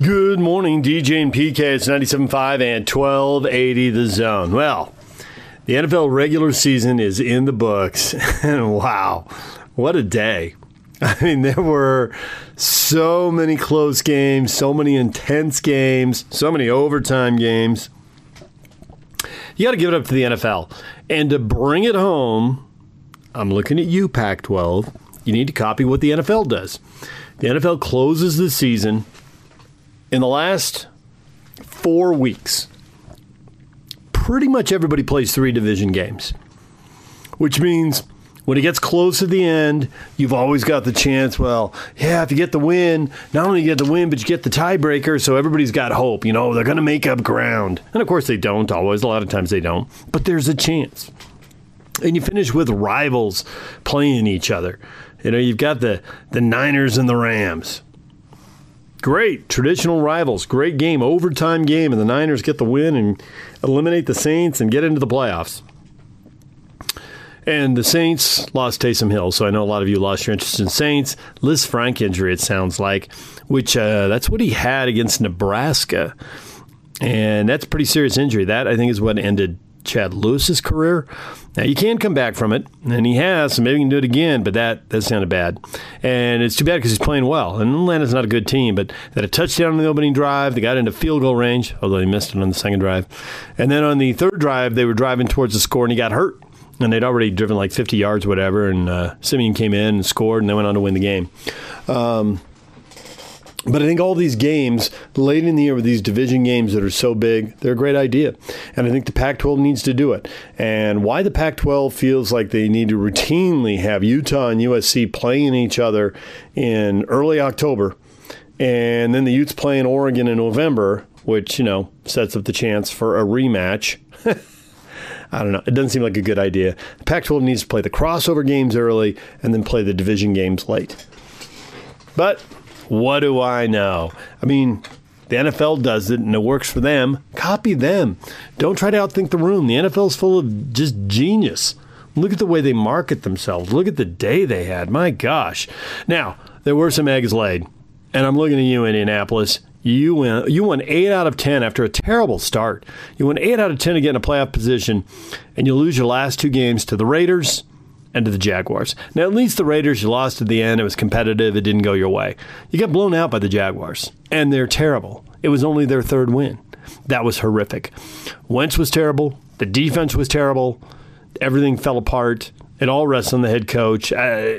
Good morning, DJ and PK. It's 97.5 and 1280 the zone. Well, the NFL regular season is in the books. And wow, what a day. I mean, there were so many close games, so many intense games, so many overtime games. You got to give it up to the NFL. And to bring it home, I'm looking at you, Pac 12. You need to copy what the NFL does. The NFL closes the season in the last four weeks. Pretty much everybody plays three division games, which means when it gets close to the end, you've always got the chance. Well, yeah, if you get the win, not only you get the win, but you get the tiebreaker. So everybody's got hope. You know, they're going to make up ground. And of course, they don't always. A lot of times they don't. But there's a chance. And you finish with rivals playing each other. You know, you've got the, the Niners and the Rams. Great traditional rivals, great game, overtime game, and the Niners get the win and eliminate the Saints and get into the playoffs. And the Saints lost Taysom Hill, so I know a lot of you lost your interest in Saints. Lisfranc injury, it sounds like, which uh, that's what he had against Nebraska, and that's pretty serious injury. That I think is what ended Chad Lewis's career. Now you can come back from it, and he has, so maybe he can do it again. But that that sounded bad, and it's too bad because he's playing well. And Atlanta's not a good team, but they had a touchdown on the opening drive. They got into field goal range, although they missed it on the second drive. And then on the third drive, they were driving towards the score, and he got hurt. And they'd already driven like 50 yards, whatever. And uh, Siemian came in and scored, and they went on to win the game. Um, but I think all these games late in the year with these division games that are so big, they're a great idea. And I think the Pac 12 needs to do it. And why the Pac 12 feels like they need to routinely have Utah and USC playing each other in early October, and then the Utes playing Oregon in November, which, you know, sets up the chance for a rematch. I don't know. It doesn't seem like a good idea. The Pac 12 needs to play the crossover games early and then play the division games late. But what do I know? I mean, the NFL does it and it works for them. Copy them. Don't try to outthink the room. The NFL's full of just genius. Look at the way they market themselves. Look at the day they had. My gosh. Now, there were some eggs laid. And I'm looking at you, Indianapolis. You went, you won 8 out of 10 after a terrible start. You won 8 out of 10 to get in a playoff position, and you lose your last two games to the Raiders and to the Jaguars. Now, at least the Raiders, you lost at the end. It was competitive. It didn't go your way. You got blown out by the Jaguars, and they're terrible. It was only their third win. That was horrific. Wentz was terrible. The defense was terrible. Everything fell apart. It all rests on the head coach, uh,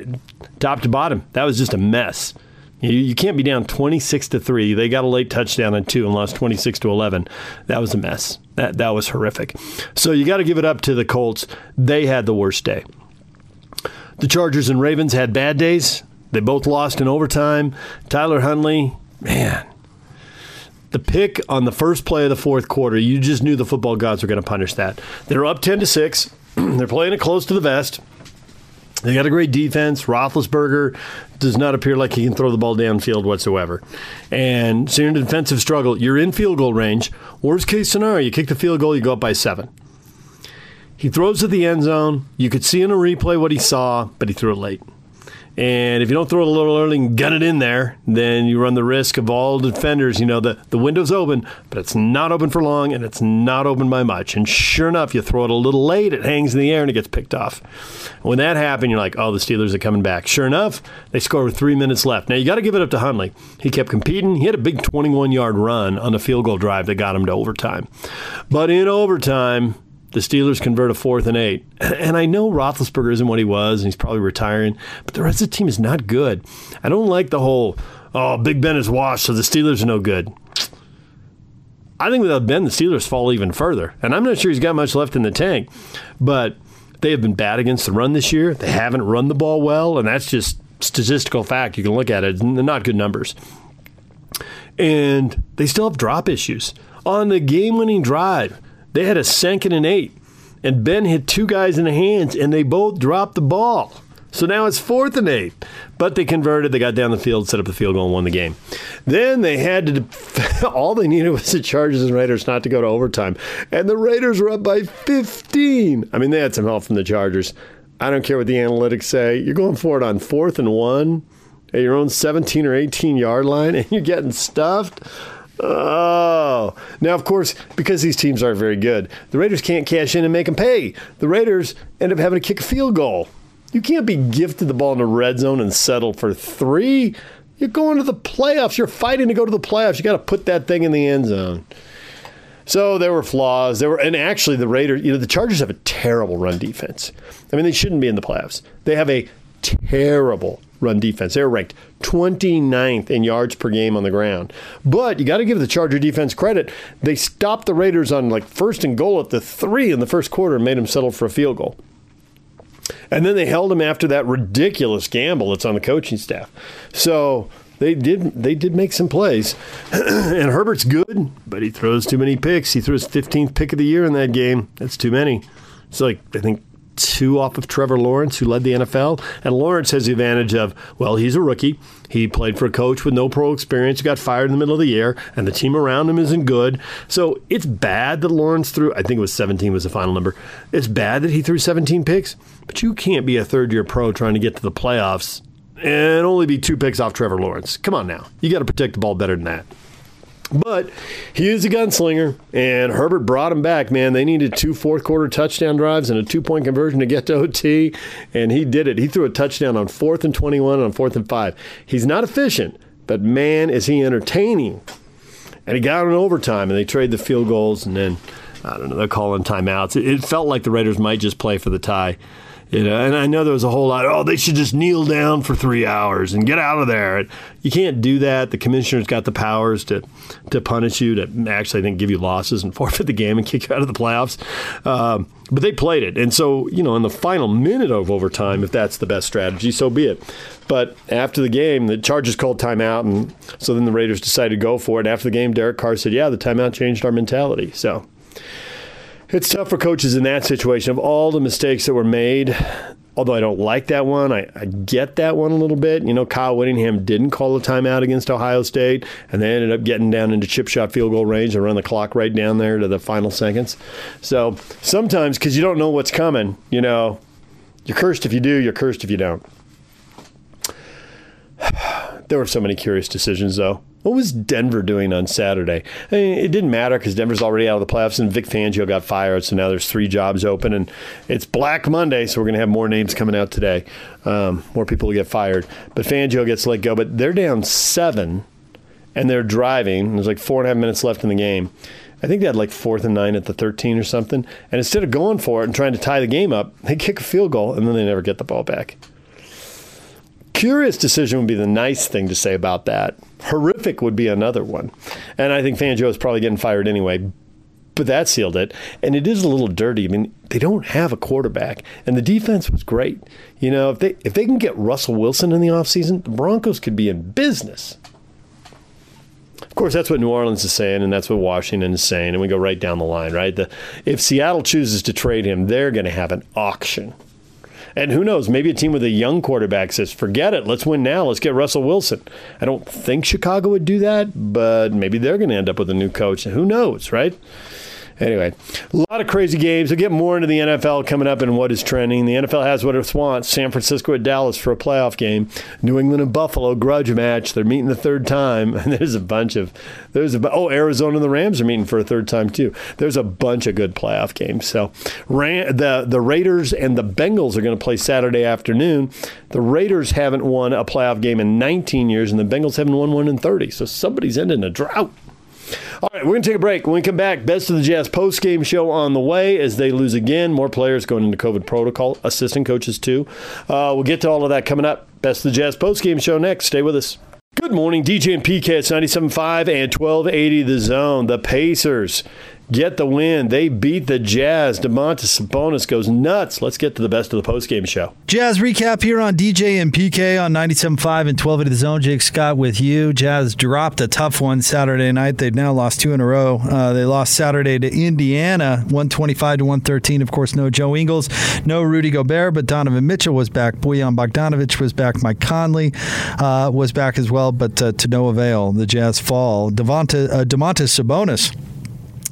top to bottom. That was just a mess. You, you can't be down 26 to 3. They got a late touchdown on 2 and lost 26 to 11. That was a mess. That that was horrific. So you got to give it up to the Colts. They had the worst day. The Chargers and Ravens had bad days. They both lost in overtime. Tyler Huntley, man, the pick on the first play of the fourth quarter, you just knew the football gods were going to punish that. They're up 10 to 6. They're playing it close to the vest. They got a great defense. Roethlisberger does not appear like he can throw the ball downfield whatsoever. And so you're in a defensive struggle. You're in field goal range. Worst case scenario, you kick the field goal, you go up by seven. He throws to the end zone. You could see in a replay what he saw, but he threw it late. And if you don't throw it a little early and gun it in there, then you run the risk of all defenders. You know, the, the window's open, but it's not open for long and it's not open by much. And sure enough, you throw it a little late, it hangs in the air and it gets picked off. When that happened, you're like, oh, the Steelers are coming back. Sure enough, they score with three minutes left. Now, you got to give it up to Huntley. He kept competing. He had a big 21 yard run on a field goal drive that got him to overtime. But in overtime, the Steelers convert a fourth and eight. And I know Roethlisberger isn't what he was, and he's probably retiring, but the rest of the team is not good. I don't like the whole, oh, Big Ben is washed, so the Steelers are no good. I think without Ben, the Steelers fall even further. And I'm not sure he's got much left in the tank, but they have been bad against the run this year. They haven't run the ball well, and that's just statistical fact. You can look at it, they're not good numbers. And they still have drop issues. On the game winning drive, they had a second and eight, and Ben hit two guys in the hands, and they both dropped the ball. So now it's fourth and eight. But they converted. They got down the field, set up the field goal, and won the game. Then they had to. All they needed was the Chargers and Raiders not to go to overtime, and the Raiders were up by 15. I mean, they had some help from the Chargers. I don't care what the analytics say. You're going for it on fourth and one. at your own 17 or 18 yard line and you're getting stuffed. Oh, now of course, because these teams aren't very good, the Raiders can't cash in and make them pay. The Raiders end up having to kick a field goal. You can't be gifted the ball in the red zone and settle for three. You're going to the playoffs. You're fighting to go to the playoffs. You got to put that thing in the end zone. So there were flaws. There were, and actually, the Raiders. You know, the Chargers have a terrible run defense. I mean, they shouldn't be in the playoffs. They have a terrible run defense. They're ranked 29th in yards per game on the ground. But you got to give the Charger defense credit. They stopped the Raiders on like first and goal at the three in the first quarter and made them settle for a field goal. And then they held him after that ridiculous gamble that's on the coaching staff. So they did they did make some plays. and Herbert's good, but he throws too many picks. He threw his 15th pick of the year in that game. That's too many. It's like I think two off of Trevor Lawrence, who led the NFL. And Lawrence has the advantage of, well, he's a rookie. He played for a coach with no pro experience, got fired in the middle of the year, and the team around him isn't good. So it's bad that Lawrence threw, I think it was 17 was the final number. It's bad that he threw 17 picks, but you can't be a third year pro trying to get to the playoffs and only be two picks off Trevor Lawrence. Come on now. You got to protect the ball better than that. But he is a gunslinger, and Herbert brought him back, man. They needed two fourth quarter touchdown drives and a two point conversion to get to OT, and he did it. He threw a touchdown on fourth and 21 and on fourth and five. He's not efficient, but man, is he entertaining. And he got in overtime, and they trade the field goals, and then, I don't know, they're calling timeouts. It, it felt like the Raiders might just play for the tie. You know, and I know there was a whole lot. Oh, they should just kneel down for three hours and get out of there. You can't do that. The commissioner's got the powers to to punish you, to actually, I think, give you losses and forfeit the game and kick you out of the playoffs. Um, but they played it, and so you know, in the final minute of overtime, if that's the best strategy, so be it. But after the game, the Chargers called timeout, and so then the Raiders decided to go for it. And after the game, Derek Carr said, "Yeah, the timeout changed our mentality." So it's tough for coaches in that situation. Of all the mistakes that were made, although I don't like that one, I, I, get that one a little bit. You know, Kyle Whittingham didn't call a timeout against Ohio State, and they ended up getting down into chip shot field goal range and run the clock right down there to the final seconds. So sometimes, because you don't know what's coming, you know, you're cursed if you do, you're cursed if you don't. There were so many curious decisions, though. What was Denver doing on Saturday? I mean, it didn't matter because Denver's already out of the playoffs, and Vic Fangio got fired, so now there's three jobs open, and it's Black Monday, so we're going to have more names coming out today. Um, more people will get fired, but Fangio gets let go. But they're down seven, and they're driving. There's like four and a half minutes left in the game. I think they had like fourth and nine at the 13 or something. And instead of going for it and trying to tie the game up, they kick a field goal, and then they never get the ball back. Curious decision would be the nice thing to say about that. Horrific would be another one. And I think Fangio is probably getting fired anyway. But that sealed it. And it is a little dirty. I mean, they don't have a quarterback. And the defense was great. You know, if they if they can get Russell Wilson in the offseason, the Broncos could be in business. Of course, that's what New Orleans is saying, and that's what Washington is saying, and we go right down the line, right? The, if Seattle chooses to trade him, they're going to have an auction. And who knows? Maybe a team with a young quarterback says, forget it. Let's win now. Let's get Russell Wilson. I don't think Chicago would do that, but maybe they're going to end up with a new coach. Who knows, right? Anyway, a lot of crazy games. We'll get more into the NFL coming up and what is trending. The NFL has what it wants. San Francisco at Dallas for a playoff game. New England and Buffalo grudge match. They're meeting the third time. And there's a bunch of there's a oh Arizona and the Rams are meeting for a third time too. There's a bunch of good playoff games. So Ram, the the Raiders and the Bengals are going to play Saturday afternoon. The Raiders haven't won a playoff game in 19 years, and the Bengals haven't won one in 30. So somebody's ending a drought. All right, we're going to take a break. When we come back, Best of the Jazz post game show on the way as they lose again. More players going into COVID protocol, assistant coaches too. Uh, we'll get to all of that coming up. Best of the Jazz post game show next. Stay with us. Good morning, DJ and PK at 97.5 and 1280 The Zone. The Pacers get the win. They beat the Jazz. Domantas Sabonis goes nuts. Let's get to the best of the postgame show. Jazz recap here on DJ and PK on 97.5 and 12 at the zone. Jake Scott with you. Jazz dropped a tough one Saturday night. They've now lost two in a row. Uh, they lost Saturday to Indiana, 125 to 113. Of course, no Joe Ingles, no Rudy Gobert, but Donovan Mitchell was back. Bojan Bogdanovic was back. Mike Conley uh, was back as well, but uh, to no avail. The Jazz fall. Devonta, uh, Domantas Sabonis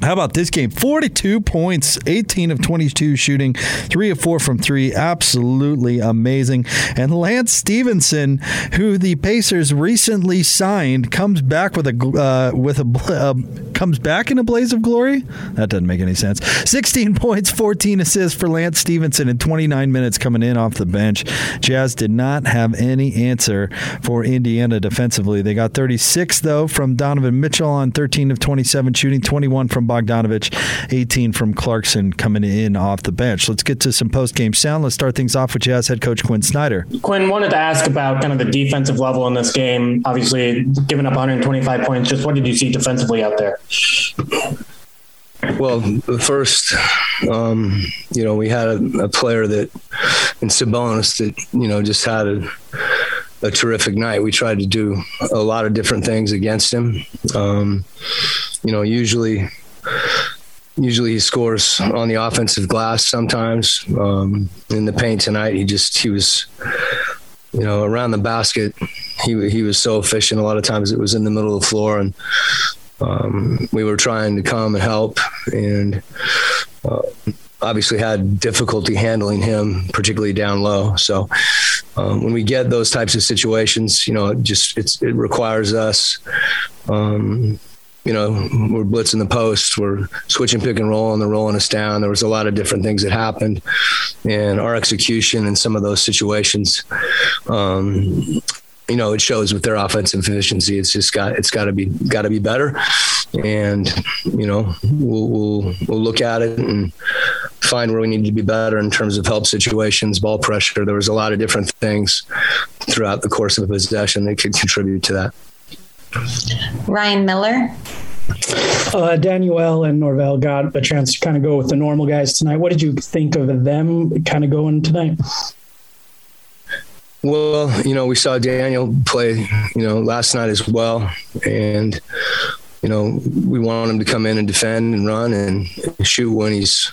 How about this game? 42 points, 18 of 22 shooting, 3 of 4 from 3. Absolutely amazing. And Lance Stephenson, who the Pacers recently signed, comes back with a uh, with a uh, comes back in a blaze of glory. That doesn't make any sense. 16 points, 14 assists for Lance Stephenson in 29 minutes coming in off the bench. Jazz did not have any answer for Indiana defensively. They got 36 though from Donovan Mitchell on 13 of 27 shooting, 21 from Bogdanovic, 18 from Clarkson coming in off the bench. Let's get to some post game sound. Let's start things off with Jazz head coach Quinn Snyder. Quinn, wanted to ask about kind of the defensive level in this game. Obviously, giving up 125 points. Just what did you see defensively out there? Well, first, um, you know, we had a, a, player that in Sabonis that you know just had a, a, terrific night. We tried to do a lot of different things against him. Um, you know, usually usually he scores on the offensive glass sometimes um, in the paint tonight. He just he was you know around the basket. He he was so efficient. A lot of times it was in the middle of the floor and um, we were trying to come and help and uh, obviously had difficulty handling him particularly down low. So um, when we get those types of situations you know it just it requires us um, you know, we're blitzing the post, we're switching pick and roll, and they're rolling us down. There was a lot of different things that happened, and our execution in some of those situations, um, you know, it shows with their offensive efficiency. It's just got it's got to be got to be better, and you know, we'll, we'll we'll look at it and find where we need to be better in terms of help situations, ball pressure. There was a lot of different things throughout the course of a possession that could contribute to that. Ryan Miller. Uh, Daniel and Norvell got a chance to kind of go with the normal guys tonight. What did you think of them kind of going tonight? Well, you know, we saw Daniel play, you know, last night as well. And, you know, we want him to come in and defend and run and shoot when he's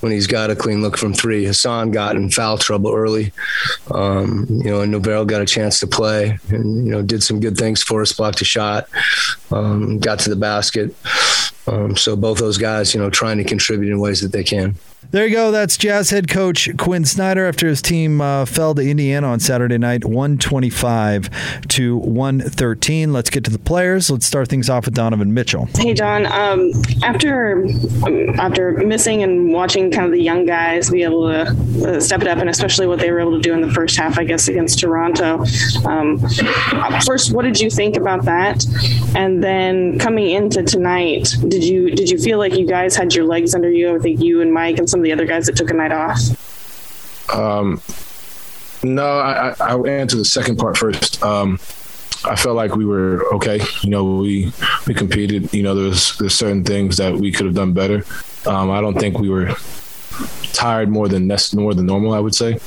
when he's got a clean look from three. Hassan got in foul trouble early, um, you know, and Norvell got a chance to play and, you know, did some good things for us, blocked a shot, um, got to the basket. Um, so both those guys, you know, trying to contribute in ways that they can. There you go. That's Jazz head coach Quinn Snyder after his team uh, fell to Indiana on Saturday night, 125 to 113. Let's get to the players. Let's start things off with Donovan Mitchell. Hey, Don. Um, after um, after missing and watching kind of the young guys be able to uh, step it up, and especially what they were able to do in the first half, I guess against Toronto. Um, first, what did you think about that? And then coming into tonight, did you did you feel like you guys had your legs under you? I think you and Mike and some of the other guys that took a night off? Um, no, I, I, will answer the second part first. Um, I felt like we were okay. You know, we we competed. You know, there's there's certain things that we could have done better. Um, I don't think we were tired more than more than normal. I would say.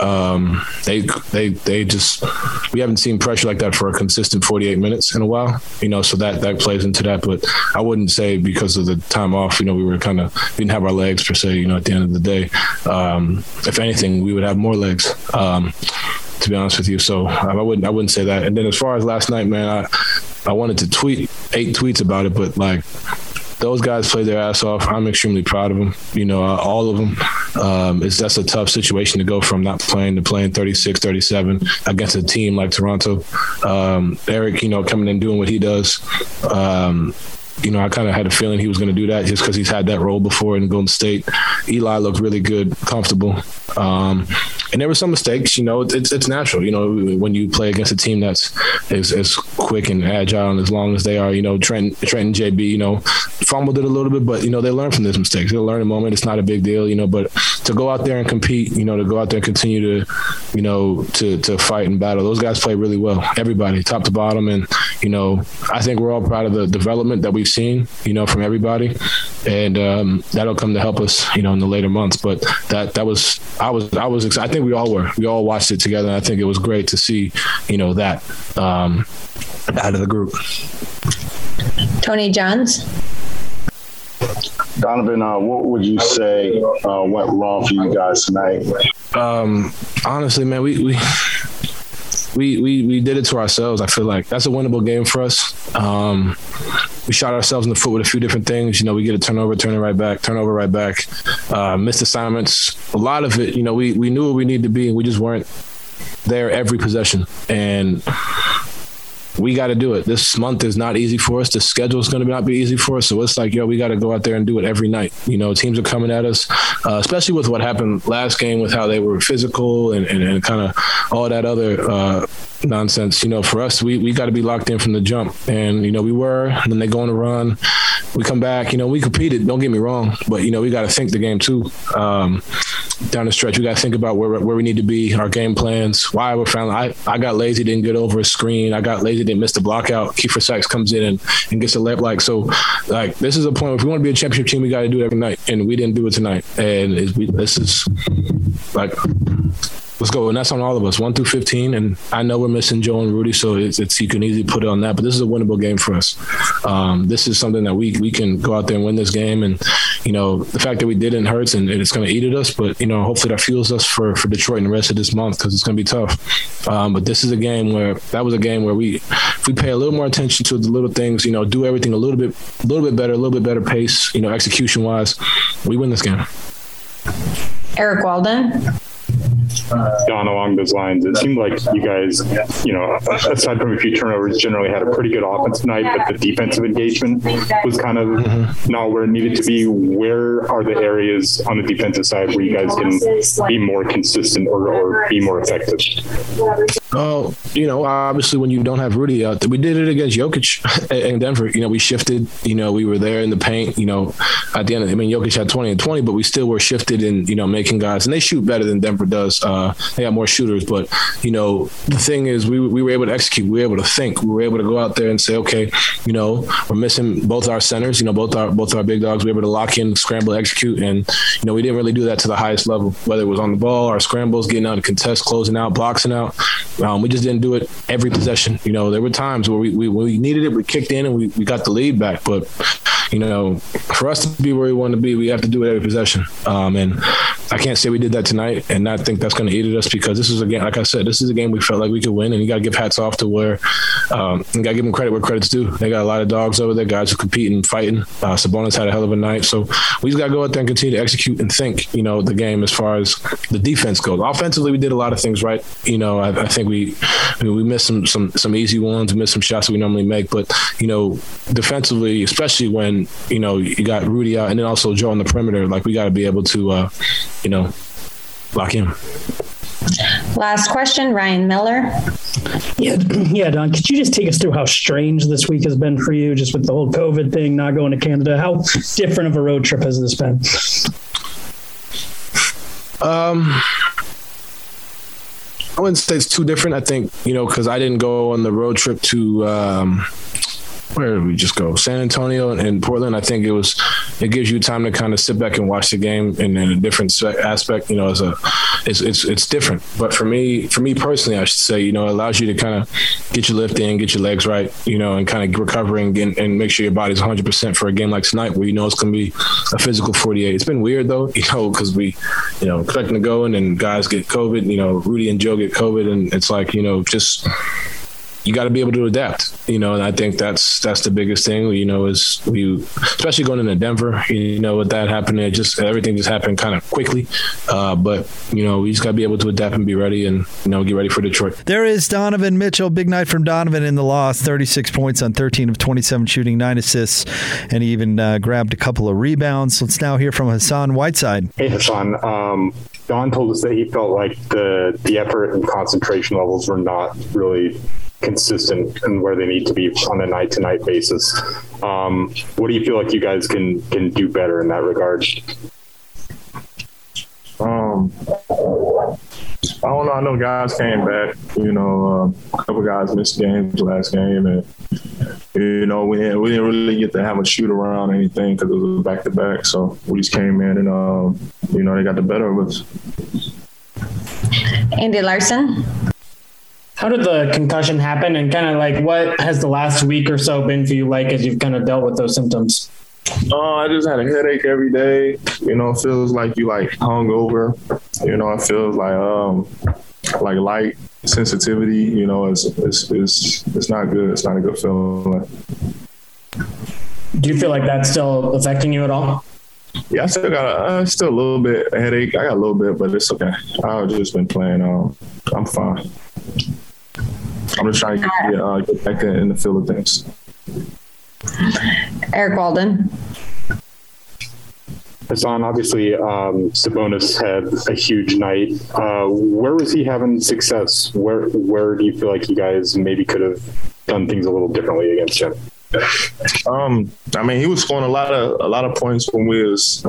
Um, they they they just we haven't seen pressure like that for a consistent 48 minutes in a while you know so that that plays into that. But i wouldn't say because of the time off you know we were kind of didn't have our legs per se you know at the end of the day. Um, if anything we would have more legs um, to be honest with you. So i wouldn't i wouldn't say that. And then as far as last night man i i wanted to tweet eight tweets about it but like those guys played their ass off. I'm extremely proud of them. You know, uh, all of them. Um, it's that's a tough situation to go from not playing to playing 36, 37 against a team like Toronto. Um, Eric, you know, coming in doing what he does. Um, you know, I kind of had a feeling he was going to do that just because he's had that role before in Golden State. Eli looked really good, comfortable. Um, and there were some mistakes. You know, it's it's natural. You know, when you play against a team that's as, as quick and agile and as long as they are. You know, Trent Trent and JB. You know, fumbled it a little bit, but you know they learn from those mistakes. They'll learn a moment. It's not a big deal. You know, but to go out there and compete. You know, to go out there and continue to, you know, to to fight and battle. Those guys play really well. Everybody, top to bottom, and you know, I think we're all proud of the development that we've seen. You know, from everybody, and um, that'll come to help us. You know, in the later months. But that that was I was I was excited. I think we all were. We all watched it together. And I think it was great to see, you know, that um, out of the group. Tony Jones. Donovan, uh, what would you say uh, went wrong for you guys tonight? Um, honestly, man, we, we we we we did it to ourselves. I feel like that's a winnable game for us. Um, we shot ourselves in the foot with a few different things. You know, we get a turnover, turn it right back, turnover right back, uh, missed assignments. A lot of it, you know, we we knew where we needed to be, and we just weren't there every possession. And we got to do it. This month is not easy for us. The schedule is going to not be easy for us. So it's like, yo, we got to go out there and do it every night. You know, teams are coming at us, uh, especially with what happened last game with how they were physical and, and, and kind of all that other uh, nonsense. You know, for us, we, we got to be locked in from the jump. And, you know, we were, and then they go on a run. We come back, you know, we competed, don't get me wrong, but, you know, we got to think the game too. Um, down the stretch, we got to think about where, where we need to be, our game plans, why we're fouling. I, I got lazy, didn't get over a screen. I got lazy, didn't miss the block out. Keifer Sykes comes in and, and gets a lip. Like, so, like, this is a point. If we want to be a championship team, we got to do it every night. And we didn't do it tonight. And we, this is like, let's go. And that's on all of us, one through 15. And I know we're missing Joe and Rudy, so it's, it's you can easily put it on that. But this is a winnable game for us. Um, this is something that we we can go out there and win this game. And, you know, the fact that we didn't hurts and, and it's going to eat at us. But, you know, hopefully that fuels us for, for Detroit and the rest of this month because it's going to be tough. Um, but this is a game where that was a game where we, if we pay a little more attention to the little things, you know, do everything a little bit, a little bit better, a little bit better pace, you know, execution wise, we win this game. Eric Walden. Gone along those lines. It seemed like you guys, you know, aside from a few turnovers, generally had a pretty good offense tonight, but the defensive engagement was kind of mm-hmm. not where it needed to be. Where are the areas on the defensive side where you guys can be more consistent or, or be more effective? Oh, you know, obviously when you don't have Rudy out there, we did it against Jokic in Denver. You know, we shifted, you know, we were there in the paint, you know, at the end of, I mean, Jokic had 20 and 20, but we still were shifted in, you know, making guys, and they shoot better than Denver does. Uh, they have more shooters, but you know the thing is we we were able to execute. We were able to think. We were able to go out there and say, okay, you know we're missing both our centers. You know both our both our big dogs. We were able to lock in, scramble, execute, and you know we didn't really do that to the highest level. Whether it was on the ball, our scrambles, getting out of contest, closing out, boxing out. Um, we just didn't do it every possession. You know there were times where we, we we needed it, we kicked in and we, we got the lead back, but you know, for us to be where we want to be, we have to do it every possession. Um, and I can't say we did that tonight and not think that's going to eat at us because this is a game, like I said, this is a game we felt like we could win. And you got to give hats off to where, um, you got to give them credit where credit's due. They got a lot of dogs over there, guys who compete and fighting. Uh, Sabonis had a hell of a night. So we just got to go out there and continue to execute and think, you know, the game as far as the defense goes. Offensively, we did a lot of things right. You know, I, I think we, I mean, we missed some, some, some easy ones, missed some shots that we normally make, but, you know, defensively, especially when, you know, you got Rudy out and then also Joe on the perimeter, like we got to be able to, uh, you know, lock in. Last question, Ryan Miller. Yeah, yeah, Don. Could you just take us through how strange this week has been for you, just with the whole COVID thing, not going to Canada? How different of a road trip has this been? Um, I wouldn't say it's too different. I think you know because I didn't go on the road trip to um, where did we just go? San Antonio and Portland. I think it was it gives you time to kind of sit back and watch the game in, in a different aspect. You know, as a it's, it's it's different. But for me, for me personally, I should say, you know, it allows you to kind of get your lift in, get your legs right, you know, and kind of recovering and, and make sure your body's 100 percent for a game like tonight, where you know it's going to be a physical 48. It's been weird though, you know, because we, you know, expecting to go and guys get COVID. You know, Rudy and Joe get COVID, and it's like you know just you got to be able to adapt, you know, and I think that's that's the biggest thing, you know, is we, especially going into Denver, you know, with that happening, it just everything just happened kind of quickly, uh, but you know, we just got to be able to adapt and be ready, and you know, get ready for Detroit. There is Donovan Mitchell, big night from Donovan in the loss, thirty six points on thirteen of twenty seven shooting, nine assists, and he even uh, grabbed a couple of rebounds. Let's now hear from Hassan Whiteside. Hey Hassan, um, Don told us that he felt like the the effort and concentration levels were not really consistent and where they need to be on a night to night basis. Um, what do you feel like you guys can can do better in that regard? Um, I don't know. I know guys came back. You know, um, a couple guys missed games last game, and you know we didn't, we didn't really get to have a shoot around or anything because it was back to back. So we just came in and um, you know they got the better of us. Andy Larsen. How did the concussion happen, and kind of like what has the last week or so been for you like as you've kind of dealt with those symptoms? Uh, I just had a headache every day. You know, it feels like you like hung over. You know, it feels like um like light sensitivity. You know, it's it's it's it's not good. It's not a good feeling. Do you feel like that's still affecting you at all? Yeah, I still got a, uh, still a little bit headache. I got a little bit, but it's okay. I've just been playing. Um, I'm fine. I'm just trying to get, uh, get back in the field of things. Eric Walden. Hassan, obviously, um, Sabonis had a huge night. Uh, where was he having success? Where where do you feel like you guys maybe could have done things a little differently against him? Um, I mean, he was scoring a lot of a lot of points when we was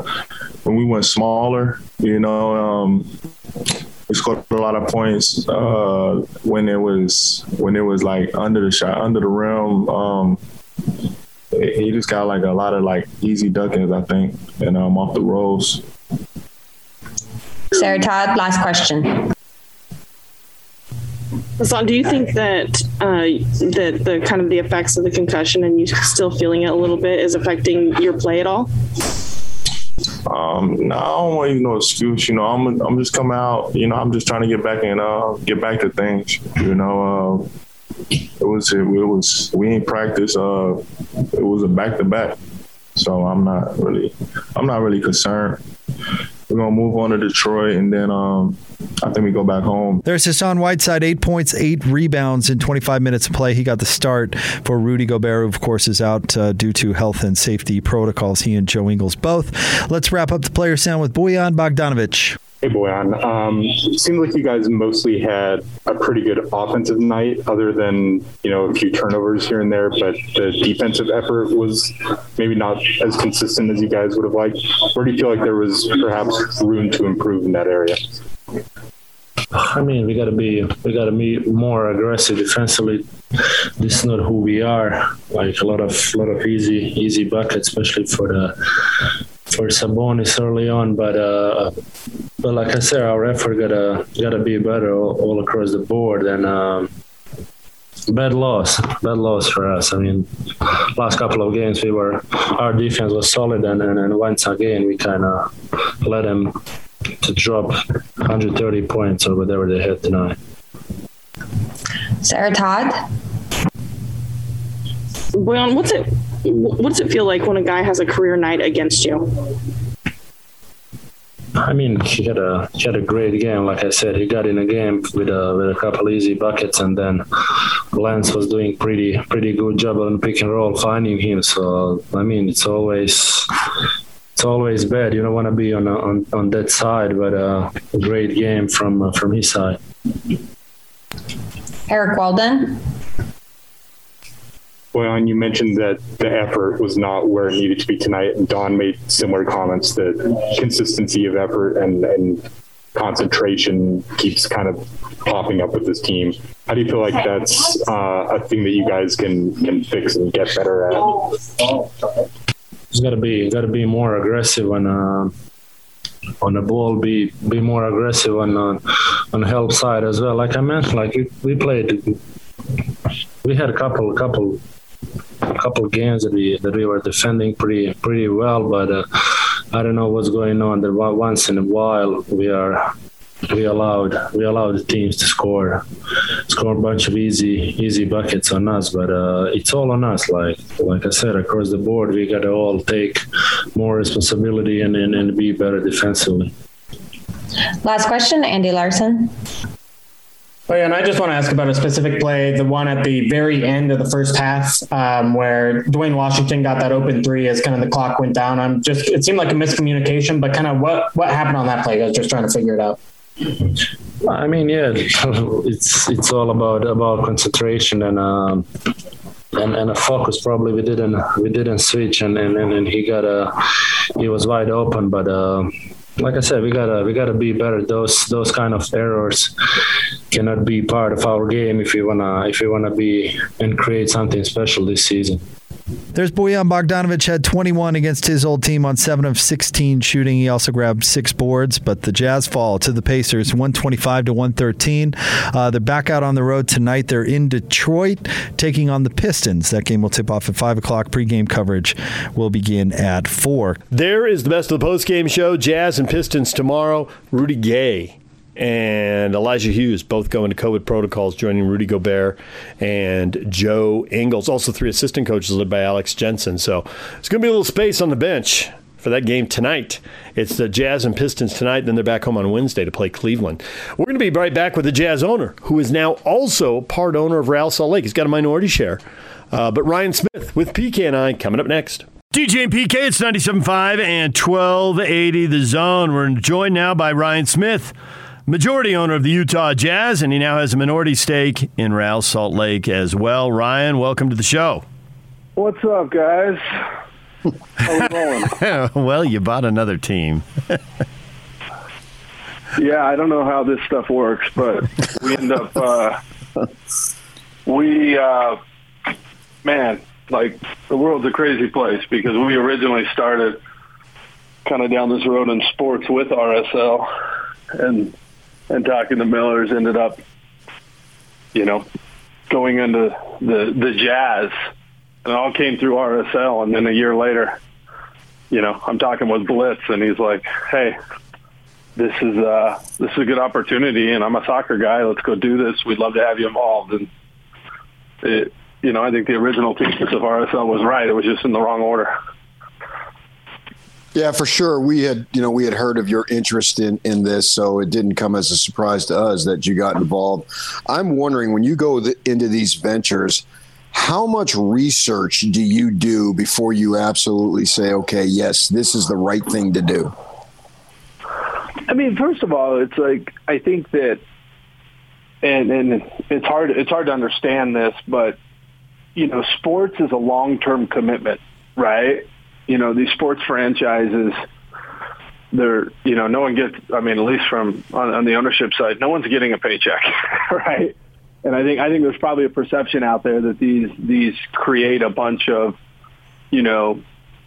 when we went smaller. You know, um, we scored a lot of points uh, when it was when it was like under the shot, under the rim. Um, he just got like a lot of like easy duckings, I think, and um, off the rolls. Sarah Todd, last question. So, do you think that uh, that the kind of the effects of the concussion and you still feeling it a little bit is affecting your play at all? Um, no, I don't want even no excuse. You know, I'm I'm just coming out. You know, I'm just trying to get back and uh, get back to things. You know, uh, it was it, was we ain't practice. Uh, it was a back to back, so I'm not really I'm not really concerned. We're gonna move on to Detroit, and then um, I think we go back home. There's Hassan Whiteside, eight points, eight rebounds in 25 minutes of play. He got the start for Rudy Gobert, who, of course, is out uh, due to health and safety protocols. He and Joe Ingles both. Let's wrap up the player sound with Bojan Bogdanovic. Hey, Bojan. Um, it seemed like you guys mostly had a pretty good offensive night, other than you know a few turnovers here and there. But the defensive effort was maybe not as consistent as you guys would have liked. Where do you feel like there was perhaps room to improve in that area? I mean, we gotta be we gotta be more aggressive defensively. This is not who we are. Like a lot of lot of easy easy buckets, especially for the for Sabonis early on. But uh, but like I said, our effort gotta gotta be better all, all across the board. And um, bad loss, bad loss for us. I mean, last couple of games we were our defense was solid, and and, and once again we kind of let them to drop 130 points or whatever they had tonight. Sarah Todd. Bojan, what's it what does it feel like when a guy has a career night against you? I mean, he had a he had a great game. Like I said, he got in a game with a with a couple easy buckets, and then Lance was doing pretty pretty good job on pick and roll finding him. So I mean, it's always it's always bad. You don't want to be on on on that side, but uh, a great game from uh, from his side. Eric Walden. Well, and you mentioned that the effort was not where it needed to be tonight, and Don made similar comments that consistency of effort and, and concentration keeps kind of popping up with this team. How do you feel like that's uh, a thing that you guys can can fix and get better at? It's got to be got to be more aggressive on uh, on the ball. Be be more aggressive on uh, on help side as well. Like I mentioned, like we, we played. We had a couple couple couple games that we that we were defending pretty pretty well, but uh, I don't know what's going on. That once in a while we are we allowed we allowed the teams to score score a bunch of easy easy buckets on us, but uh, it's all on us. Like like I said, across the board, we got to all take more responsibility and, and, and be better defensively. Last question, Andy Larsen. Oh, yeah, and I just want to ask about a specific play, the one at the very end of the first half, um, where Duane Washington got that open three as kind of the clock went down. I'm just it seemed like a miscommunication, but kind of what what happened on that play? I was just trying to figure it out. I mean, yeah, it's it's all about about concentration and um, and and a focus. Probably we didn't we didn't switch, and and and he got a he was wide open, but. Uh, like I said, we gotta we gotta be better. Those those kind of errors cannot be part of our game if we wanna if we wanna be and create something special this season. There's Bojan Bogdanovic had 21 against his old team on 7 of 16 shooting. He also grabbed six boards, but the Jazz fall to the Pacers 125 to 113. Uh, they're back out on the road tonight. They're in Detroit taking on the Pistons. That game will tip off at 5 o'clock. Pregame coverage will begin at 4. There is the best of the post-game show Jazz and Pistons tomorrow. Rudy Gay and Elijah Hughes both going to COVID protocols, joining Rudy Gobert and Joe Ingles. Also, three assistant coaches led by Alex Jensen. So it's going to be a little space on the bench for that game tonight. It's the Jazz and Pistons tonight, then they're back home on Wednesday to play Cleveland. We're going to be right back with the Jazz owner, who is now also part owner of Real Salt Lake. He's got a minority share. Uh, but Ryan Smith with PK and I coming up next. DJ and PK, it's 97.5 and 1280 The Zone. We're joined now by Ryan Smith, majority owner of the Utah Jazz, and he now has a minority stake in Real Salt Lake as well. Ryan, welcome to the show. What's up, guys? How's it going? Well, you bought another team. yeah, I don't know how this stuff works, but we end up, uh, we, uh, man, like the world's a crazy place because we originally started kind of down this road in sports with RSL and, and talking to Millers ended up, you know, going into the, the jazz and it all came through RSL. And then a year later, you know, I'm talking with Blitz, and he's like, "Hey, this is uh, this is a good opportunity, and I'm a soccer guy. Let's go do this. We'd love to have you involved." And it, you know, I think the original thesis of RSL was right. It was just in the wrong order. Yeah, for sure. We had, you know, we had heard of your interest in in this, so it didn't come as a surprise to us that you got involved. I'm wondering when you go into these ventures how much research do you do before you absolutely say, okay, yes, this is the right thing to do? I mean, first of all, it's like I think that, and and it's hard it's hard to understand this, but you know, sports is a long term commitment, right? You know, these sports franchises, they're you know, no one gets. I mean, at least from on, on the ownership side, no one's getting a paycheck, right? and I think I think there's probably a perception out there that these these create a bunch of, you know,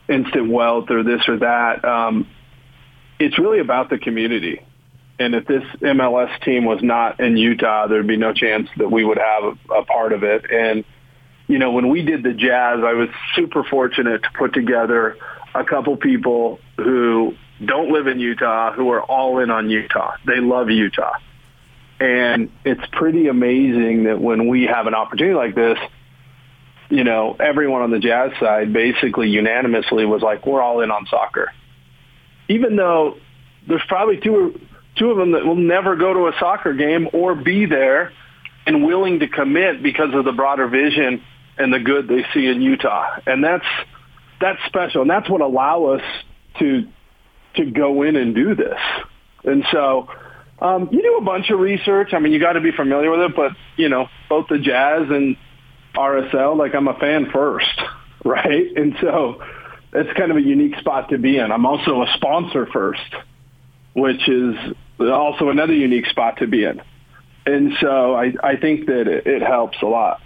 instant wealth or this or that. Um, it's really about the community. And if this MLS team was not in Utah, there'd be no chance that we would have a, a part of it. And you know, when we did the Jazz, I was super fortunate to put together a couple people who don't live in Utah who are all in on Utah. They love Utah and it's pretty amazing that when we have an opportunity like this, you know, everyone on the Jazz side basically unanimously was like, we're all in on soccer. Even though there's probably two, or two of them that will never go to a soccer game or be there and willing to commit because of the broader vision and the good they see in Utah. And that's, that's special. And that's what allow us to, to go in and do this. And so, um, you do a bunch of research. I mean, you got to be familiar with it, but you know, both the Jazz and RSL, like I'm a fan first, right? And so it's kind of a unique spot to be in. I'm also a sponsor first, which is also another unique spot to be in. And so I, I think that it, it helps a lot.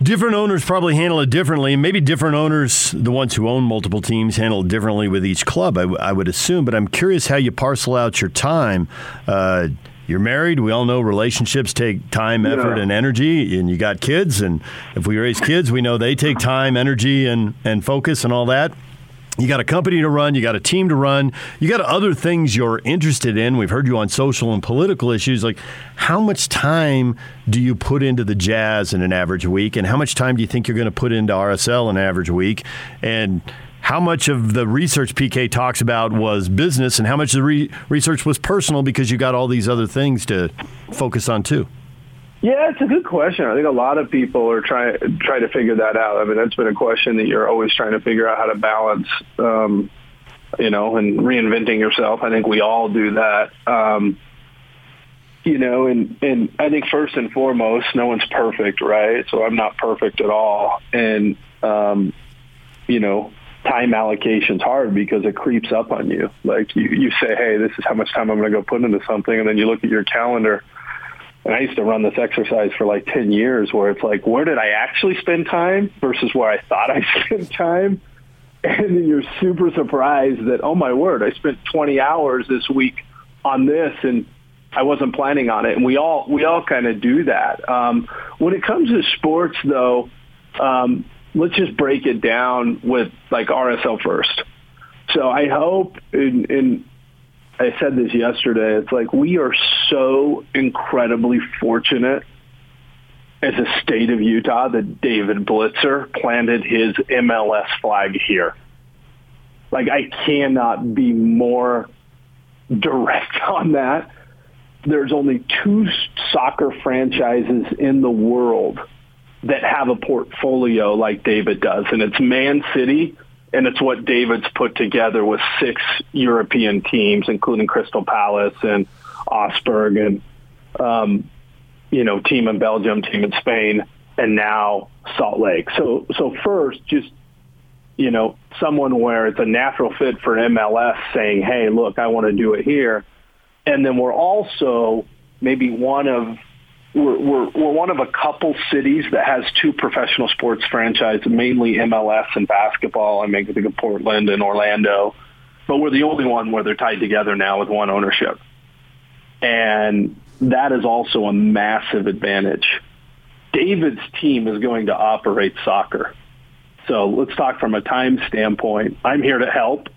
Different owners probably handle it differently. Maybe different owners, the ones who own multiple teams, handle it differently with each club, I, w- I would assume. But I'm curious how you parcel out your time. Uh, you're married. We all know relationships take time, effort, yeah. and energy. And you got kids. And if we raise kids, we know they take time, energy, and, and focus and all that. You got a company to run, you got a team to run, you got other things you're interested in. We've heard you on social and political issues. Like, how much time do you put into the Jazz in an average week, and how much time do you think you're going to put into RSL in an average week? And how much of the research PK talks about was business, and how much of the re- research was personal because you got all these other things to focus on too? Yeah, it's a good question. I think a lot of people are trying try to figure that out. I mean, that's been a question that you're always trying to figure out how to balance, um, you know, and reinventing yourself. I think we all do that. Um, you know, and and I think first and foremost, no one's perfect, right? So I'm not perfect at all, and um, you know, time allocation's hard because it creeps up on you. Like you, you say, hey, this is how much time I'm going to go put into something, and then you look at your calendar and I used to run this exercise for like 10 years where it's like, where did I actually spend time versus where I thought I spent time? And you're super surprised that, oh my word, I spent 20 hours this week on this and I wasn't planning on it. And we all, we all kind of do that. Um, when it comes to sports though, um, let's just break it down with like RSL first. So I hope in, in I said this yesterday. It's like we are so incredibly fortunate as a state of Utah that David Blitzer planted his MLS flag here. Like I cannot be more direct on that. There's only two soccer franchises in the world that have a portfolio like David does, and it's Man City, and it's what David's put together with six European teams, including Crystal Palace and Augsburg and um, you know team in Belgium, team in Spain, and now Salt Lake. So so first, just you know, someone where it's a natural fit for MLS saying, "Hey, look, I want to do it here," and then we're also maybe one of we're, we're, one of a couple cities that has two professional sports franchises, mainly MLS and basketball. I mean, I think of Portland and Orlando, but we're the only one where they're tied together now with one ownership, and that is also a massive advantage. David's team is going to operate soccer so let's talk from a time standpoint. I'm here to help,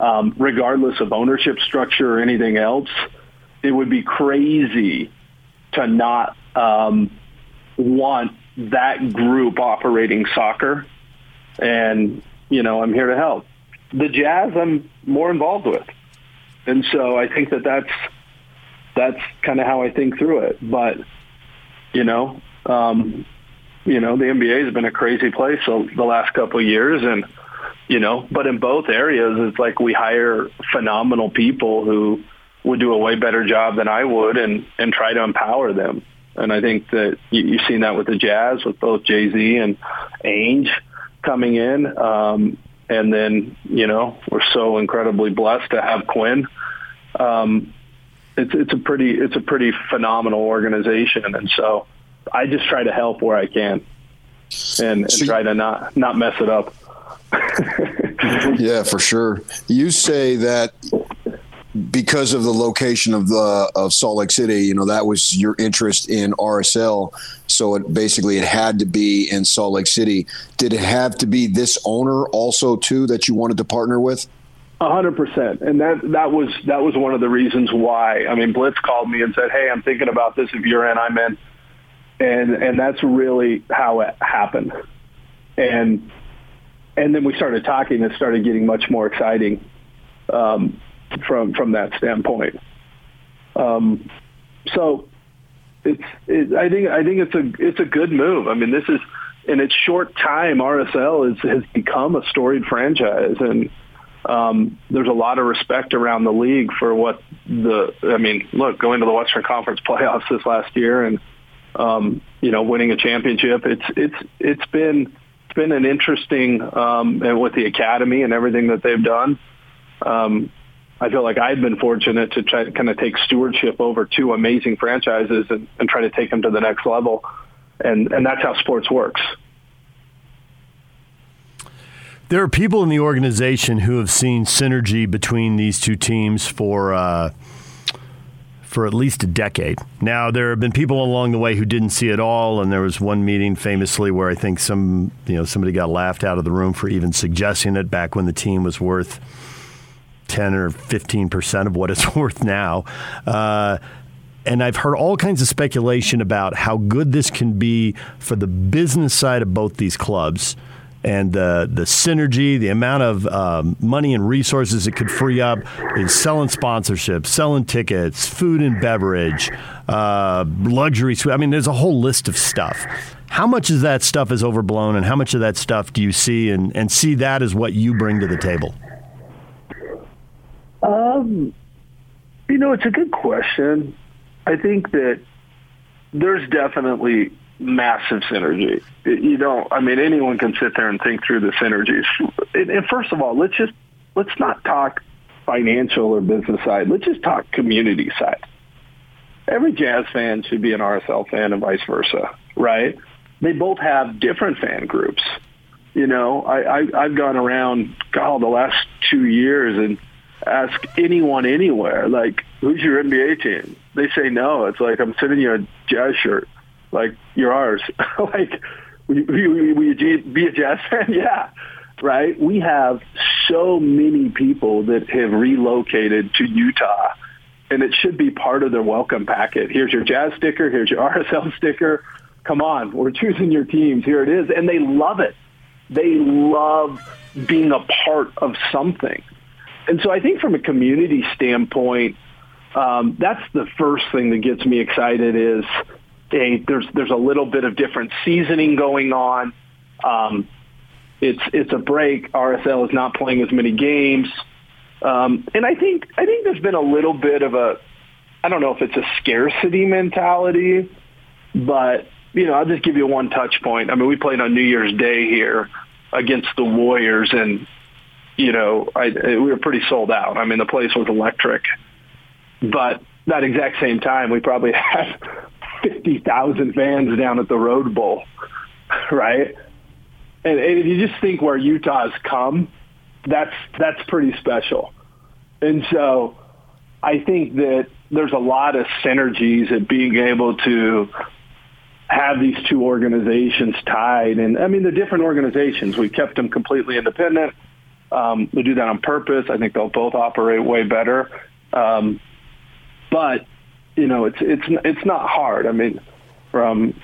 um, regardless of ownership structure or anything else. It would be crazy to not um, want that group operating soccer. And, you know, I'm here to help. The Jazz, I'm more involved with. And so I think that that's, that's kind of how I think through it. But, you know, um, you know, the NBA has been a crazy place the last couple of years, and you know, but in both areas, it's like we hire phenomenal people who would do a way better job than I would, and and try to empower them. And I think that you, you've seen that with the Jazz, with both Jay Z and Ainge coming in, um, and then you know we're so incredibly blessed to have Quinn. Um, it's it's a pretty it's a pretty phenomenal organization, and so I just try to help where I can, and, and try to not not mess it up. yeah, for sure. You say that because of the location of the of Salt Lake City, you know that was your interest in RSL. So it basically it had to be in Salt Lake City. Did it have to be this owner also too that you wanted to partner with? A hundred percent, and that that was that was one of the reasons why. I mean, Blitz called me and said, "Hey, I'm thinking about this. If you're in, I'm in." and and that's really how it happened. And and then we started talking and started getting much more exciting um, from from that standpoint. Um, so it's it, I think I think it's a it's a good move. I mean, this is in its short time, RSL is, has become a storied franchise, and um, there's a lot of respect around the league for what the. I mean, look, going to the Western Conference playoffs this last year and um, you know, winning a championship. It's it's it's been it's been an interesting um, and with the academy and everything that they've done. Um, I feel like I've been fortunate to try to kind of take stewardship over two amazing franchises and, and try to take them to the next level, and and that's how sports works. There are people in the organization who have seen synergy between these two teams for. Uh, for at least a decade. Now, there have been people along the way who didn't see it all, and there was one meeting famously where I think some, you know, somebody got laughed out of the room for even suggesting it back when the team was worth 10 or 15 percent of what it's worth now. Uh, and I've heard all kinds of speculation about how good this can be for the business side of both these clubs and the the synergy, the amount of um, money and resources it could free up in selling sponsorships, selling tickets, food and beverage, uh, luxury. I mean, there's a whole list of stuff. How much of that stuff is overblown, and how much of that stuff do you see and, and see that as what you bring to the table? Um, you know, it's a good question. I think that there's definitely massive synergy. You don't. I mean, anyone can sit there and think through the synergies. And first of all, let's just let's not talk financial or business side. Let's just talk community side. Every jazz fan should be an RSL fan and vice versa, right? They both have different fan groups. You know, I, I I've gone around God the last two years and ask anyone anywhere, like, who's your NBA team? They say no. It's like I'm sending you a jazz shirt like you're ours. like, will you, be a Jazz fan? yeah, right. We have so many people that have relocated to Utah, and it should be part of their welcome packet. Here's your Jazz sticker. Here's your RSL sticker. Come on, we're choosing your teams. Here it is, and they love it. They love being a part of something. And so I think from a community standpoint, um, that's the first thing that gets me excited is hey, there's there's a little bit of different seasoning going on. Um, it's it's a break. RSL is not playing as many games, um, and I think I think there's been a little bit of a I don't know if it's a scarcity mentality, but you know I'll just give you one touch point. I mean we played on New Year's Day here against the Warriors, and you know I, we were pretty sold out. I mean the place was electric, but that exact same time we probably had fifty thousand fans down at the Rose Bowl, right? And, and if you just think where Utah's come, that's that's pretty special. And so I think that there's a lot of synergies at being able to have these two organizations tied. And I mean, they're different organizations. We kept them completely independent. Um, we do that on purpose. I think they'll both operate way better. Um, but you know, it's it's it's not hard. I mean, from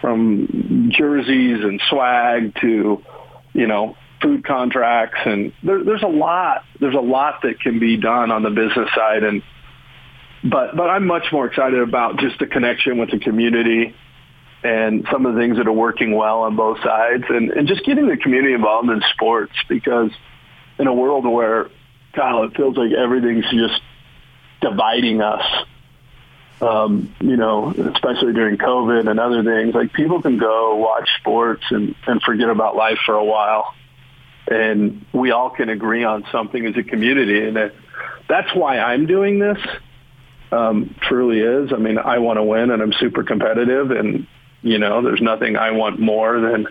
from jerseys and swag to you know food contracts and there, there's a lot there's a lot that can be done on the business side and but but I'm much more excited about just the connection with the community and some of the things that are working well on both sides and, and just getting the community involved in sports because in a world where Kyle it feels like everything's just dividing us um, you know, especially during COVID and other things, like people can go watch sports and, and forget about life for a while. And we all can agree on something as a community. And it, that's why I'm doing this. Um, truly is. I mean, I want to win and I'm super competitive and, you know, there's nothing I want more than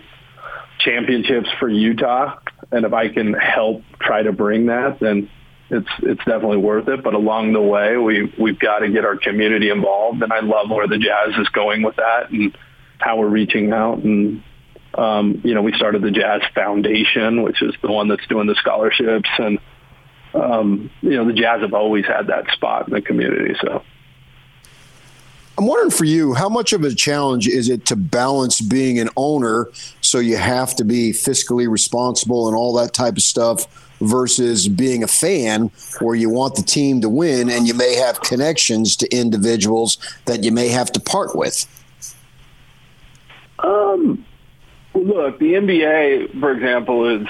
championships for Utah. And if I can help try to bring that, then it's it's definitely worth it. But along the way, we we've got to get our community involved, and I love where the Jazz is going with that and how we're reaching out. And um, you know, we started the Jazz Foundation, which is the one that's doing the scholarships, and um, you know, the Jazz have always had that spot in the community. So. I'm wondering for you, how much of a challenge is it to balance being an owner, so you have to be fiscally responsible and all that type of stuff, versus being a fan where you want the team to win and you may have connections to individuals that you may have to part with? Um, look, the NBA, for example, is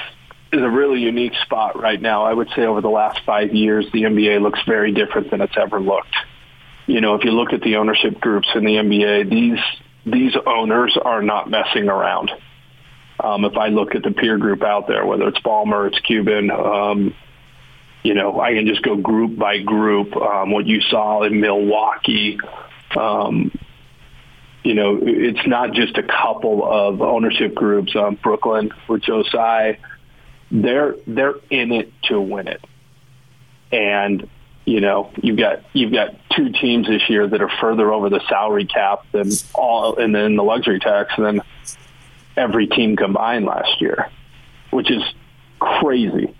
is a really unique spot right now. I would say over the last five years, the NBA looks very different than it's ever looked. You know, if you look at the ownership groups in the NBA, these these owners are not messing around. Um, if I look at the peer group out there, whether it's Ballmer, it's Cuban, um, you know, I can just go group by group. Um, what you saw in Milwaukee, um, you know, it's not just a couple of ownership groups. Um, Brooklyn with Joe Tsai, they're they're in it to win it, and you know, you've got you've got two teams this year that are further over the salary cap than all, and then the luxury tax than every team combined last year, which is crazy.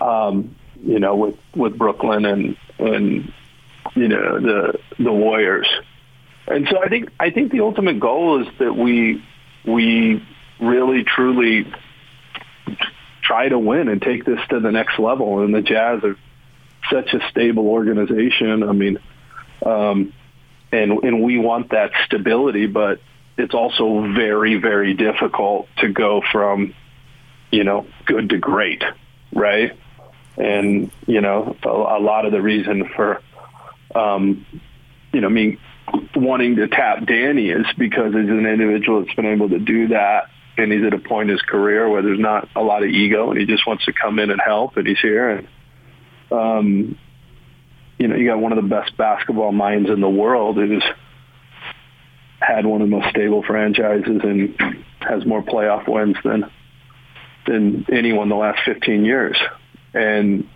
Um, you know, with with Brooklyn and and you know the the Warriors, and so I think I think the ultimate goal is that we we really truly try to win and take this to the next level. And the Jazz are such a stable organization. I mean, um, and and we want that stability, but it's also very, very difficult to go from, you know, good to great, right? And, you know, a, lot of the reason for, um, you know, me wanting to tap Danny is because he's an individual that's been able to do that. And he's at a point in his career where there's not a lot of ego and he just wants to come in and help and he's here. And, um, you know, you got one of the best basketball minds in the world who's had one of the most stable franchises and has more playoff wins than than anyone the last 15 years. And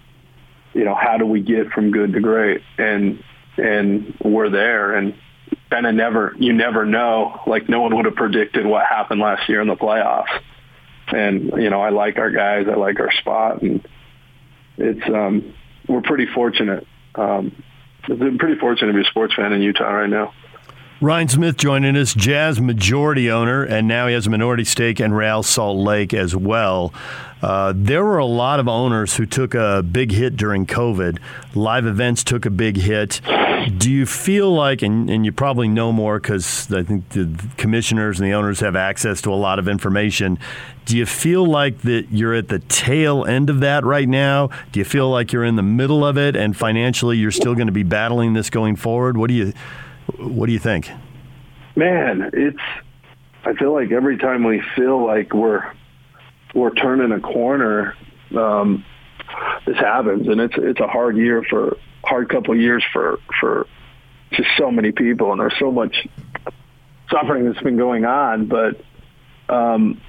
you know, how do we get from good to great? And and we're there. And kind of never, you never know. Like no one would have predicted what happened last year in the playoffs. And you know, I like our guys. I like our spot, and it's um, we're pretty fortunate. Um, it's pretty fortunate to be a sports fan in Utah right now. Ryan Smith joining us, Jazz majority owner, and now he has a minority stake in Real Salt Lake as well. Uh, there were a lot of owners who took a big hit during COVID. Live events took a big hit. Do you feel like, and, and you probably know more because I think the commissioners and the owners have access to a lot of information. Do you feel like that you're at the tail end of that right now? Do you feel like you're in the middle of it, and financially you're still going to be battling this going forward? What do you what do you think? Man, it's. I feel like every time we feel like we're we're turning a corner, um, this happens, and it's it's a hard year for hard couple of years for for just so many people, and there's so much suffering that's been going on. But um,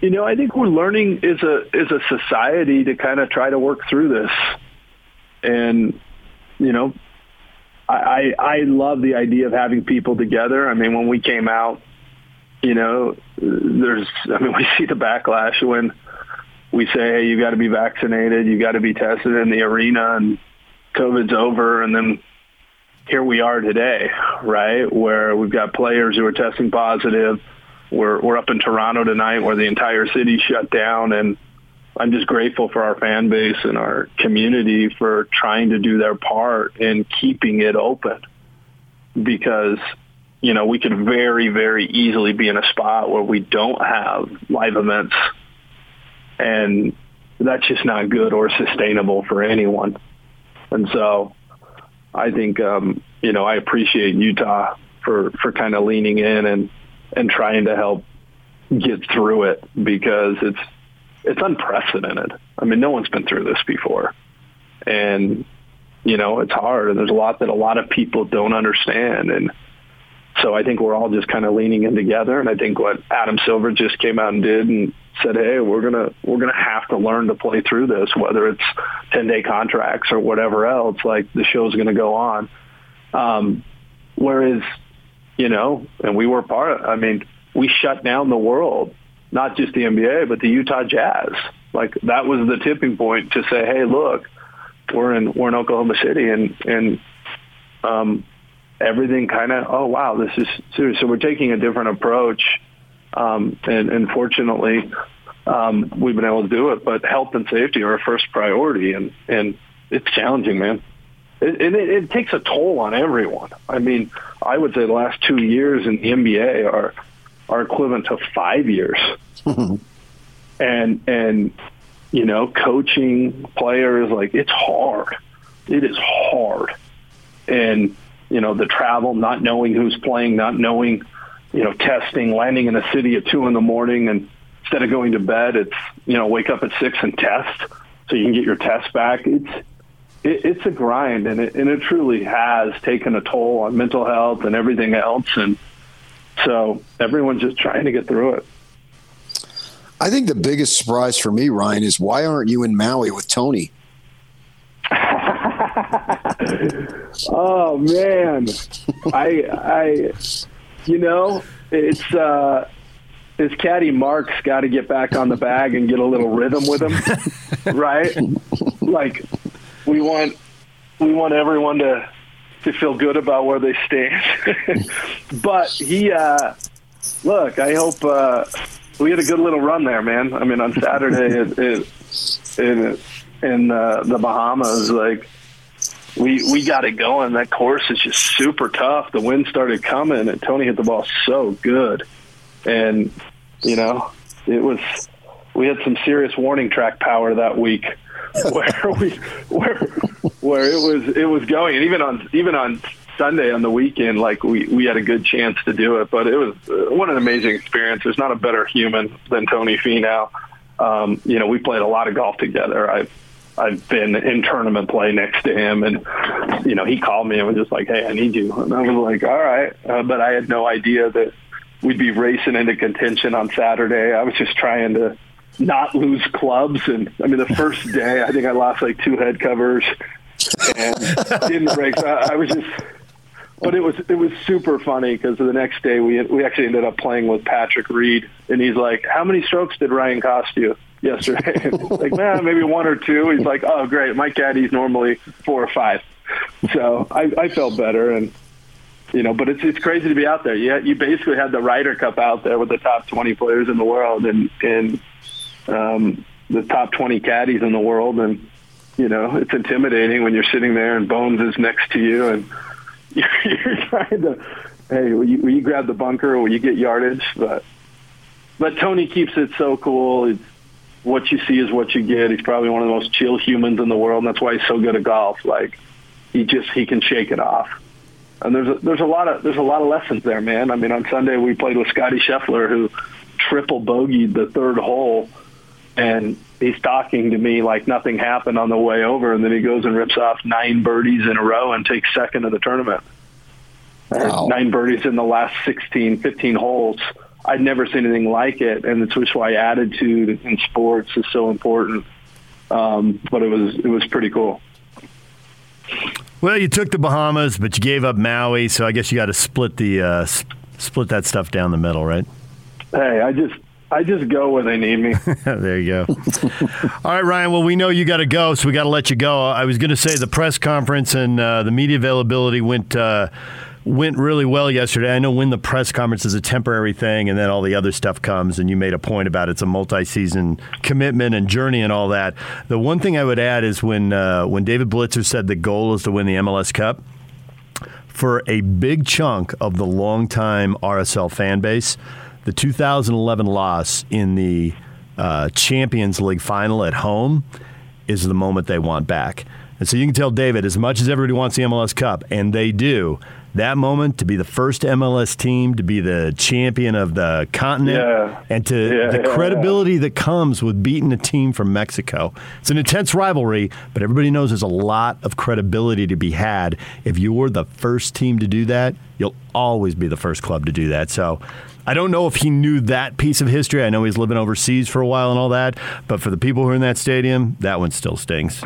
you know, I think we're learning as a as a society to kind of try to work through this, and you know, I, I love the idea of having people together. I mean, when we came out, you know, there's, I mean, we see the backlash when we say, hey, you got to be vaccinated, you got to be tested in the arena, and COVID's over, and then here we are today, right, where we've got players who are testing positive. We're we're up in Toronto tonight, where the entire city shut down, and I'm just grateful for our fan base and our community for trying to do their part in keeping it open. Because you know we could very very easily be in a spot where we don't have live events. And that's just not good or sustainable for anyone. And so I think um, you know I appreciate Utah for for kind of leaning in and and trying to help get through it because it's it's unprecedented. I mean, no one's been through this before. And, you know, it's hard and there's a lot that a lot of people don't understand. And so I think we're all just kind of leaning in together. And I think what Adam Silver just came out and did and said, Hey, we're going to, we're going to have to learn to play through this, whether it's 10 day contracts or whatever else, like the show's going to go on. Um, whereas, you know, and we were part of, I mean, we shut down the world not just the NBA, but the Utah Jazz. Like that was the tipping point to say, hey, look, we're in we're in Oklahoma City, and and um, everything kind of oh wow, this is serious. So we're taking a different approach, um, and, and fortunately, um, we've been able to do it. But health and safety are our first priority, and and it's challenging, man. It, it, it takes a toll on everyone. I mean, I would say the last two years in the NBA are are equivalent to five years. and and you know, coaching players like it's hard. It is hard. And you know, the travel, not knowing who's playing, not knowing, you know, testing, landing in a city at two in the morning and instead of going to bed, it's you know, wake up at six and test so you can get your test back. It's it, it's a grind and it and it truly has taken a toll on mental health and everything else and so everyone's just trying to get through it. I think the biggest surprise for me, Ryan, is why aren't you in Maui with Tony? oh man, I I you know it's uh his caddy Mark's got to get back on the bag and get a little rhythm with him, right? Like we want we want everyone to to feel good about where they stand. but he, uh, look, I hope uh, we had a good little run there, man. I mean, on Saturday it, it, in in uh, the Bahamas, like we we got it going. That course is just super tough. The wind started coming, and Tony hit the ball so good, and you know it was. We had some serious warning track power that week where we where where it was it was going, and even on even on Sunday on the weekend, like we we had a good chance to do it. But it was uh, what an amazing experience. There's not a better human than Tony Finau. Um, you know, we played a lot of golf together. I've I've been in tournament play next to him, and you know, he called me and was just like, "Hey, I need you," and I was like, "All right," uh, but I had no idea that we'd be racing into contention on Saturday. I was just trying to not lose clubs. And I mean, the first day, I think I lost like two head covers and didn't race. I, I was just, but it was it was super funny because the next day we we actually ended up playing with Patrick Reed, and he's like, "How many strokes did Ryan cost you?" yesterday. like, man, maybe one or two. He's like, oh, great. My caddy's normally four or five. So I, I felt better. And, you know, but it's, it's crazy to be out there. You, you basically had the Ryder Cup out there with the top 20 players in the world and, and um, the top 20 caddies in the world. And, you know, it's intimidating when you're sitting there and Bones is next to you and you're, you're trying to, hey, will you, will you grab the bunker or will you get yardage? But, but Tony keeps it so cool. It's, what you see is what you get. He's probably one of the most chill humans in the world, and that's why he's so good at golf. Like he just he can shake it off. And there's a, there's a lot of there's a lot of lessons there, man. I mean, on Sunday we played with Scotty Scheffler, who triple bogeyed the third hole, and he's talking to me like nothing happened on the way over, and then he goes and rips off nine birdies in a row and takes second of the tournament. Wow. Nine birdies in the last 16, 15 holes. I'd never seen anything like it, and it's just why attitude in sports is so important. Um, but it was it was pretty cool. Well, you took the Bahamas, but you gave up Maui, so I guess you got to split the uh, split that stuff down the middle, right? Hey, I just I just go where they need me. there you go. All right, Ryan. Well, we know you got to go, so we got to let you go. I was going to say the press conference and uh, the media availability went. Uh, went really well yesterday. I know when the press conference is a temporary thing and then all the other stuff comes, and you made a point about it's a multi season commitment and journey and all that. The one thing I would add is when, uh, when David Blitzer said the goal is to win the MLS Cup, for a big chunk of the longtime RSL fan base, the 2011 loss in the uh, Champions League final at home is the moment they want back. And so you can tell David, as much as everybody wants the MLS Cup, and they do, that moment to be the first MLS team to be the champion of the continent yeah. and to yeah, the yeah, credibility that comes with beating a team from Mexico. It's an intense rivalry, but everybody knows there's a lot of credibility to be had. If you're the first team to do that, you'll always be the first club to do that. So I don't know if he knew that piece of history. I know he's living overseas for a while and all that, but for the people who are in that stadium, that one still stings.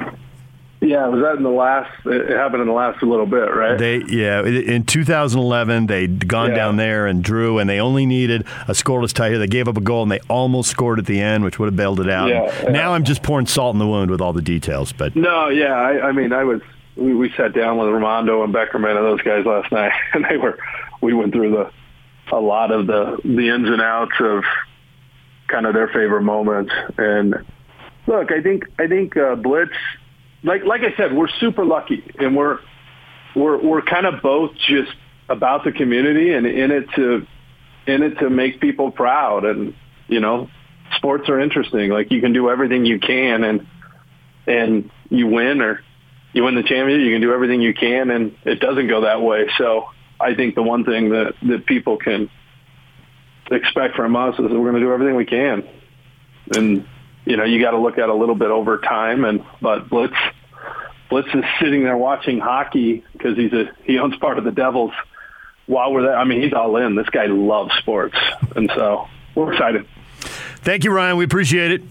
Yeah, was that in the last? It happened in the last little bit, right? They yeah, in 2011 they'd gone Yeah. down there and drew, and they only needed a scoreless tie here. They gave up a goal, and they almost scored at the end, which would have bailed it out. Yeah, yeah. Now I'm just pouring salt in the wound with all the details, but No, yeah, I, I mean, I was. We, we sat down with Rimando and Beckerman and those guys last night, and they were. We went through the a lot of the the ins and outs of kind of their favorite moments. And look, I think I think uh, Blitz, like like I said, we're super lucky, and we're we're we're kind of both just about the community and in it to in it to make people proud. And you know, sports are interesting. Like you can do everything you can, and and you win or you win the championship, you can do everything you can, and it doesn't go that way. So I think the one thing that that people can expect from us is that we're going to do everything we can, and you know you got to look at a little bit over time. And but Blitz Blitz is sitting there watching hockey because he's a he owns part of the Devils. While we're there, I mean, he's all in. This guy loves sports, and so we're excited. thank you, Ryan. We appreciate it.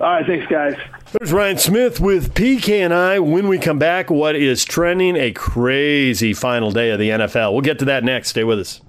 All right, thanks, guys. There's Ryan Smith with PK and I. When we come back, what is trending? A crazy final day of the NFL. We'll get to that next. Stay with us.